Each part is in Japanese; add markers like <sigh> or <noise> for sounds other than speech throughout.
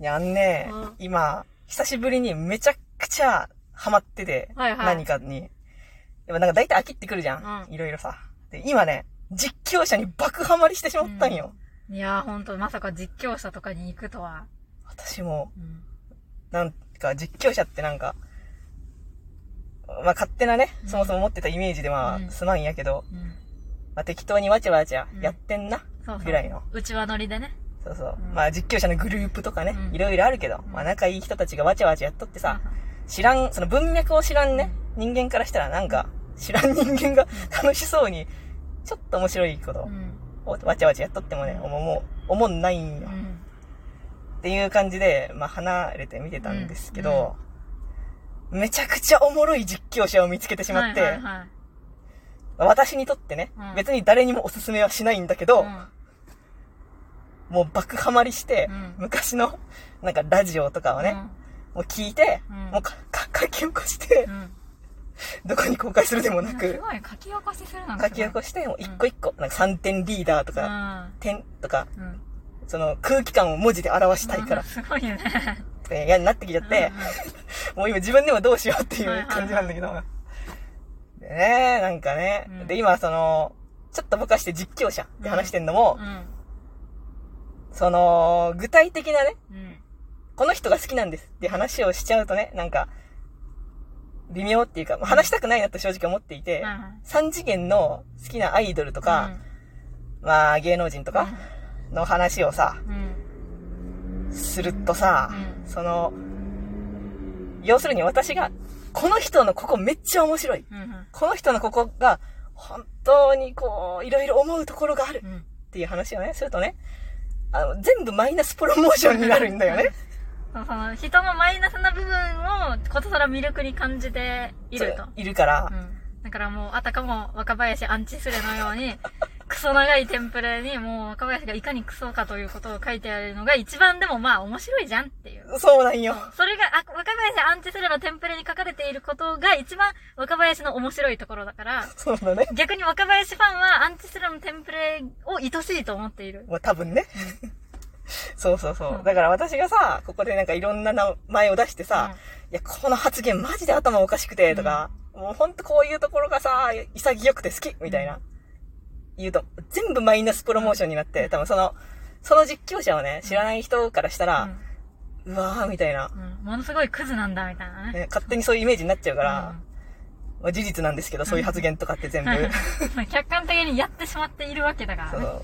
いや、あんねうん、今、久しぶりにめちゃくちゃハマってて、はいはい何かに。やっぱなんか大体飽きってくるじゃん。うんいろいろさ。で、今ね、実況者に爆ハマりしてしまったんよ。いやー、ほんと、まさか実況者とかに行くとは。私も、うん。なんか実況者ってなんか、まあ勝手なね、うんそもそも持ってたイメージでまうんあ、すまんやけど、うん。まあ適当にわちゃわちゃうんやってんな、そうそう。ぐらいの。うちわ乗りでね。そうそう。うん。まあ実況者のグループとかね、うん。いろいろあるけど、うん。まあ仲いい人たちがわちゃわちゃやっとってさ、知らん、その文脈を知らんね、人間からしたらなんか、知らん人間が楽しそうに、ちょっと面白いことうん。をわちゃわちゃやっとってもね、うん。もう、もう、思んないんよ。うん。っていう感じで、まあ離れて見てたんですけど、めちゃくちゃおもろい実況者を見つけてしまって、私にとってね、うん。別に誰にもおすすめはしないんだけど、うんもう爆ハマりして、うん昔の、なんかラジオとかをね、もう聞いて、うんもうかか書き起こしてう、ん。どこに公開するでもなすく、ごい、書き起こしする書き起こして、もう一個一個、なんか3点リーダーとうか、ん。点とか、うん。その空気感を文字で表したいからうん、すごいね。っ <laughs> て嫌になってきちゃって、もう今自分でもどうしようっていう感じなんだけど。でね、なんかね、うんで今その、ちょっとぼかして実況者って話してんのもう、ん。その、具体的なね、うん。この人が好きなんですって話をしちゃうとね、なんか、微妙っていうか、まあ話したくないなと正直思っていて、3次元の好きなアイドルとか、まあ芸能人とかの話をさ、うん。するとさ、うんその、要するに私が、この人のここめっちゃ面白い。うん。うん。この人のここが、本当にこう、いろいろ思うところがあるうん。っていう話をね、するとね、あの、全部マイナスプロモーションになるんだよね。その人のマイナスな部分をことさら魅力に感じていると。いるから、うん。だからもう、あたかも若林アンチスレのように、クソ長いテンプレにもう若林がいかにクソかということを書いてあるのが一番でもまあ面白いじゃんっていう。そうなんよ。それが、あ、若林アンチスレのテンプレに書かれていることが一番若林の面白いところだから、そうだね。逆に若林ファンはアンチスレのテンプレを愛しいと思っている。もう多分ね。そうそうそうう。んだから私がさ、ここでなんかいろんな名前を出してさ、いや、この発言マジで頭おかしくて、とか、もうほんとこういうところがさ、潔くて好きみたいな。言うと、全部マイナスプロモーションになって、多分その、その実況者をね、知らない人からしたら、うわーみたいな。ものすごいクズなんだみたいなね。ね、勝手にそういうイメージになっちゃうから、うんまあ、事実なんですけど、そういう発言とかって全部。<laughs> 客観的にやってしまっているわけだからね。そう。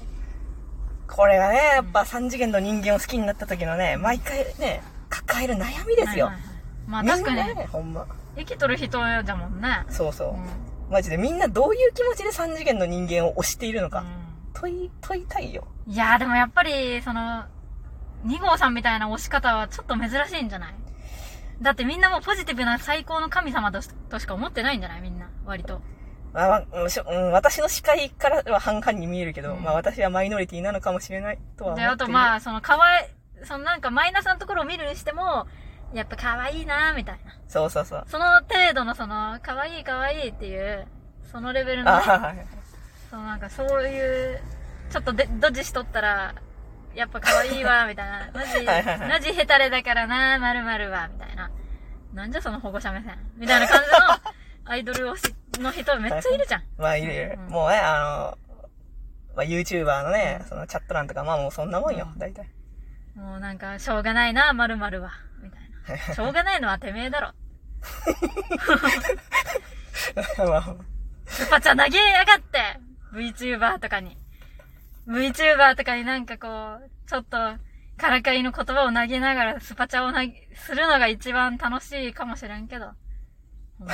これがね、やっぱ3次元の人間を好きになった時のね、毎回ね、抱える悩みですよ。はいはいはいまあ確かに、ね、ほんま。生きとる人だもんね。そうそう。うんマジでみんなどういう気持ちで3次元の人間を推しているのか、う問い、問いたいよ。んいやーでもやっぱり、その、2号さんみたいな推し方はちょっと珍しいんじゃない？だってみんなもうポジティブな最高の神様としとしか思ってないんじゃない？みんな。割と。まあまあうん私の視界からは半々に見えるけど、うんまあ私はマイノリティなのかもしれないとは思ってる。あとまあ、その、かわい、そのなんかマイナスなところを見るにしても、やっぱ可愛いなーみたいな。そうそうそう。その程度のその、可愛い可愛いっていう、そのレベルのね、あはいそのなんかそういう、ちょっとで、ドジしとったら、やっぱ可愛いわ、みたいな。<laughs> マジ、はいはいはいマジヘタレだからな、まるまるは、みたいな。なんじゃその保護者目線？みたいな感じの、<laughs> アイドル推しの人めっちゃいるじゃん。まあいるいる。うんもうね、あの、まあ YouTuber のね、そのチャット欄とか、まあもうそんなもんよ、うん大体。もうなんか、しょうがないな、まるまるは。<laughs> しょうがないのはてめえだろ。まあ、スパチャ投げやがって !VTuber とかに。VTuber とかになんかこう、ちょっと、からかいの言葉を投げながらスパチャを投げ、するのが一番楽しいかもしれんけど。う <laughs> ん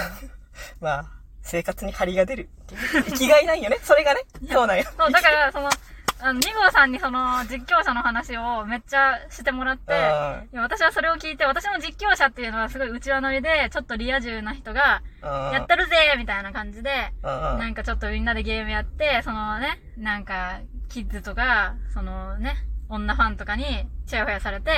まあ、生活に張りが出る。生きがいないよね、それがね。そうなんよ。そう、だから、その、あの、2号さんにその、実況者の話をめっちゃしてもらって、うんいや私はそれを聞いて、私も実況者っていうのはすごい内輪乗りで、ちょっとリア充な人が、うん。やったるぜみたいな感じで、なんかちょっとみんなでゲームやって、そのね、なんか、キッズとか、そのね、女ファンとかに、チヤホヤされて、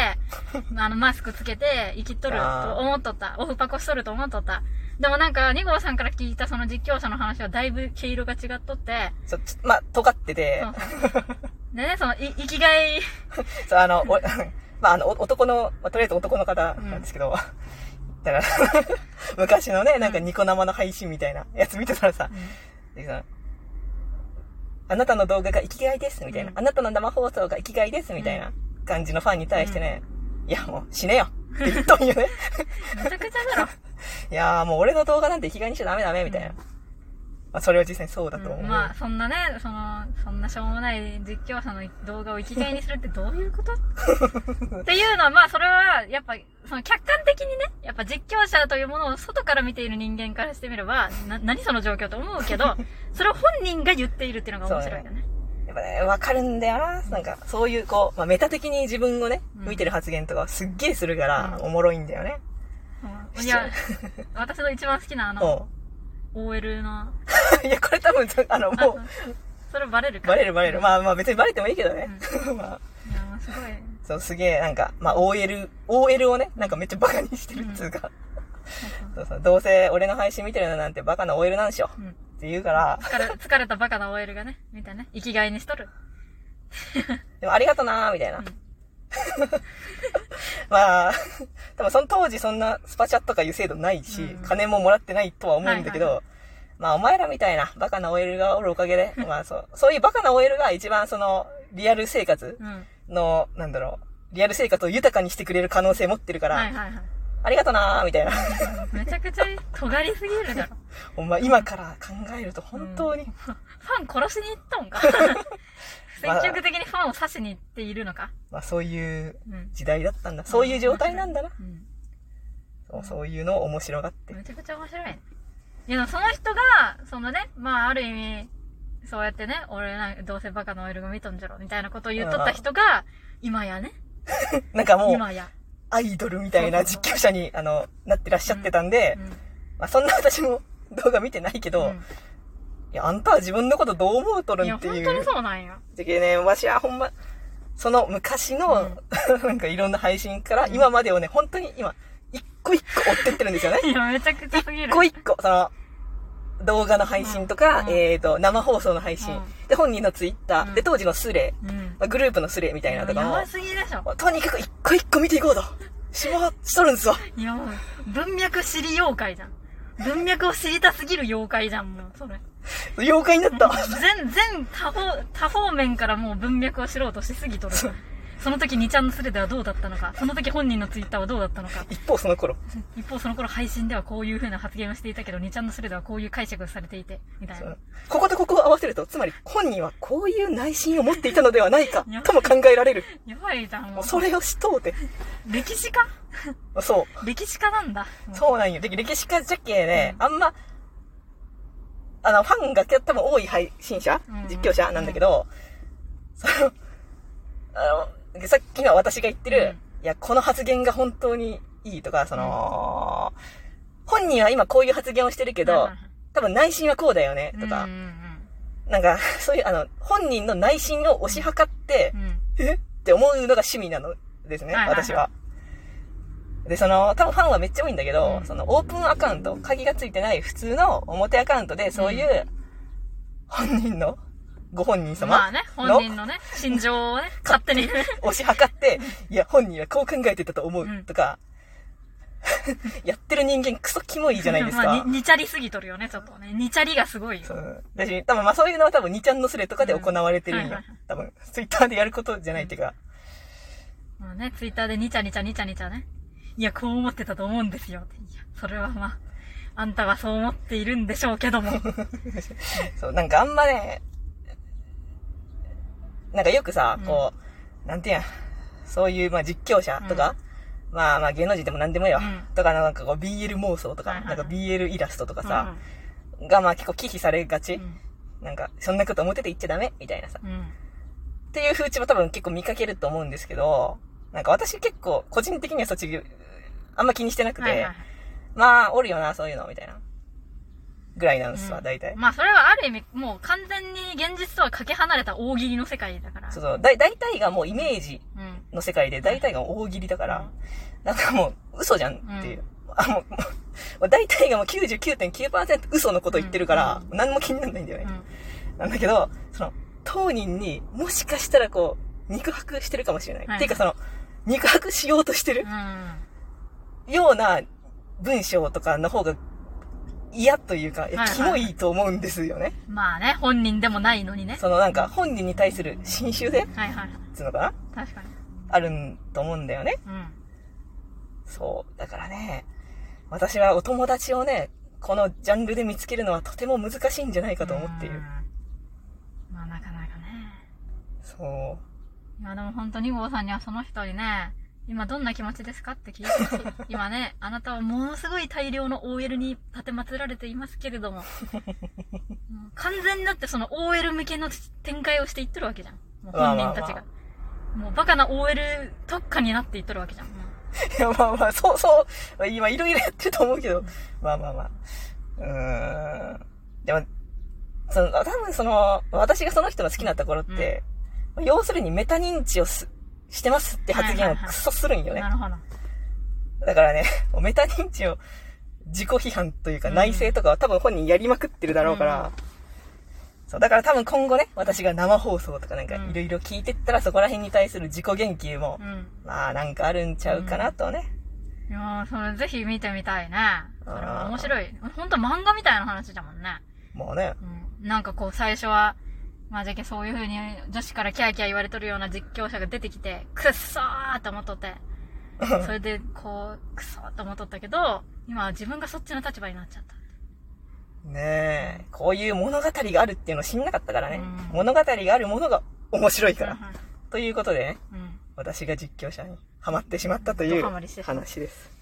<laughs> あの、マスクつけて、生きとると思っとった。オフパコしとると思っとった。でもなんか、2号さんから聞いたその実況者の話はだいぶ毛色が違っとって、そちょまあ、尖ってて。そ、う。そうでね、その、い生きがい、<laughs> そう、あの、お <laughs> まあ、あの、お男の、まあ、とりあえず男の方なんですけど、<laughs> だから、昔のね、なんかニコ生の配信みたいなやつ見てたらさ、でさあなたの動画が生きがいです、みたいな。うん。あなたの生放送が生きがいです、みたいな感じのファンに対してね、いや、もう死ねよ。って言っとんよね。めちゃくちゃだろ。いやーもう俺の動画なんて生きがいにしちゃダメダメ、みたいな。うんまあ、それは実際にそうだと思う。うんまあ、そんなね、その、そんなしょうもない実況者の動画を生きがいにするってどういうこと <laughs> っていうのは、まあ、それは、やっぱ、その客観的にね、やっぱ実況者というものを外から見ている人間からしてみれば、な、何その状況と思うけど、<laughs> それを本人が言っているっていうのが面白いよね。やっぱね、わかるんだよな。なんか、そういう、こう、まあ、メタ的に自分をね、うん見てる発言とかすっげえするから、うんおもろいんだよね。うんいや、<laughs> 私の一番好きなあの、う OL の、ん。<laughs> いや、これ多分、あの、もう、あそれバレるかバレるバレる。あ、まあまあ別にバレてもいいけどね。<laughs> まあ、いや、まあすごい。そう、すげえ、なんか、まあ OL、OL をね、なんかめっちゃバカにしてるっつうか、そうそう、どうせ俺の配信見てるのなんてバカな OL なんでしょ。うんって言うから、疲れ、疲れたバカな OL がね、みたいなね、生きがいにしとる。でもありがとなーみたいな。うん <laughs> まあ、多分その当時そんなスパチャとかいう制度ないし、うん金ももらってないとは思うんだけど、はいはまあお前らみたいなバカな OL がおるおかげで、まあそう、そういうバカな OL が一番そのリアル生活うん。の、なんだろう、リアル生活を豊かにしてくれる可能性持ってるから、はいはいはい。ありがとなーみたいな。めちゃくちゃ尖りすぎるだろ。ほんま今から考えると本当に、ファン殺しに行ったんか <laughs> 積極的にファンを刺しに行っているのかまあそういううん。時代だったんだ。そういう状態なんだな。うん。そうそういうのを面白がって。めちゃくちゃ面白いね。いや、その人が、そのね、まあある意味、そうやってね、俺なんかどうせバカなオイルが見とんじゃろ、みたいなことを言っとった人が、今やね、<laughs> なんかもう、今や。アイドルみたいな実況者に、あの、なってらっしゃってたんで、うん。まあそんな私も動画見てないけど、うんいや、あんたは自分のことどう思うとるいや、んっていう。本当にそうなんよ。じゃけね、わしはほんま、その昔の、<laughs> なんかいろんな配信からうん今までをね、本当に今、一個一個追ってってるんですよね。<laughs> いや、めちゃくちゃすぎる。一個一個、その、動画の配信とか、うんえっ、と、生放送の配信、うんで、本人のツイッター、うんで、当時のスレ、うん。まあ、グループのスレみたいなとかもやば、すぎでしょ。とにかく一個一個見ていこうと。しましとるんですわ。いや、もう、文脈知り妖怪じゃん。文脈を知りたすぎる妖怪じゃん、もう、それ。妖怪になった。全、全多方、多方面からもう文脈を知ろうとしすぎとる。その時2ちゃんのスレではどうだったのか、その時本人のツイッターはどうだったのか？一方その頃、一方その頃配信ではこういう風な発言をしていたけど、2ちゃんのスレではこういう解釈をされていて、みたいな。こことここを合わせると、つまり本人はこういう内心を持っていたのではないかや、とも考えられる。やばいじゃん、もう。それをしとうて。歴史家？そう。歴史家なんだ。う。そうなんよ。で歴史家じゃけね、あんま、あの、ファンが多分多い配信者、うん実況者なんだけど、その、あの、さっきの私が言ってる、うん。いや、この発言が本当にいいとか、その、本人は今こういう発言をしてるけど多分内心はこうだよね、とか。なんか、そういう、あの、本人の内心を推し量ってえ？って思うのが趣味なのですね、私は。で、その、多分ファンはめっちゃ多いんだけど、うん。その、オープンアカウント、鍵がついてない普通の表アカウントで、そういう、本人の、ご本人様まあね、本人のね、心情をね、勝手に。推し量って、いや、本人はこう考えてたと思う、うんとか、<laughs> やってる人間クソキモいじゃないですか。<laughs> まあ、に、にちゃりすぎとるよね、ちょっとね。にちゃりがすごいよ。そう。だし、多分まあそういうのは多分2ちゃんのスレとかで行われてるんよ。多分、ツイッターでやることじゃないっていうか、まあね、ツイッターでにちゃにちゃにちゃにちゃね。いや、こう思ってたと思うんですよ。いや、それはまあ、あんたはそう思っているんでしょうけども。<laughs> そう、なんかあんまね、なんかよくさう、んこう、なんていうんや、そういう、まあ実況者とか、まあまあ芸能人でもなんでもいいよ。うんとか、なんかこう BL 妄想とか、なんか BL イラストとかさ、がまあ結構忌避されがち。うん。なんか、そんなこと表で言っちゃダメ？みたいなさ。っていう風潮も多分結構見かけると思うんですけど、なんか私結構個人的にはそっち、あんま気にしてなくて。まあ、おるよな、そういうの、みたいな。ぐらいなんですわ、うん大体。まあ、それはある意味、もう完全に現実とはかけ離れた大喜利の世界だから。そうそう。だ、大体がもうイメージうん。の世界で、大体が大喜利だから、なんかもう嘘じゃんっていう。あ、もう、<laughs> もう大体がもう99.9%嘘のこと言ってるから、何も気にならないんだよね。うん。なんだけど、その、当人にもしかしたらこう、肉薄してるかもしれない。はいっていうかその、肉薄しようとしてるうん。ような文章とかの方が嫌というか、いやはいはいキモいと思うんですよね。まあね、本人でもないのにね。そのなんか本人に対する新種で、はいはい。つうのかな？確かに。あるんと思うんだよね。うん。そう。だからね、私はお友達をね、このジャンルで見つけるのはとても難しいんじゃないかと思っている。うん。まあなかなかね。そう。いやでも本当に郷さんにはその人にね、今どんな気持ちですかって聞いて。今ね、<laughs> あなたはものすごい大量の OL に立てまつられていますけれども、もう完全になってその OL 向けの展開をしていってるわけじゃん。もう本人たちが。もうバカな OL 特化になっていっとるわけじゃん。<laughs> いや、まあまあ、そうそう。今いろいろやってると思うけど、まあまあまあ。うーん。でも、その、多分その、私がその人の好きなところって、要するにメタ認知をすしてますって発言をクソするんよね。なるほど。だからね、<laughs> メタ認知を自己批判というかうん内省とかは多分本人やりまくってるだろうから、うんそう、だから多分今後ね、私が生放送とかなんかうんいろいろ聞いてったらそこら辺に対する自己言及も、うん。まあなんかあるんちゃうかなとね。いやーそれぜひ見てみたいね。それ面白い。ほんと漫画みたいな話だもんね。もうね、うん。なんかこう最初は、まあじゃけそういう風に女子からキャーキャー言われとるような実況者が出てきて、くっそーって思っとって。それでこう、くそーって思っとったけど、今は自分がそっちの立場になっちゃった。ねえ、こういう物語があるっていうのを知んなかったからね。うん物語があるものが面白いから。うんということでね、うん。うん。私が実況者にハマってしまったという話です。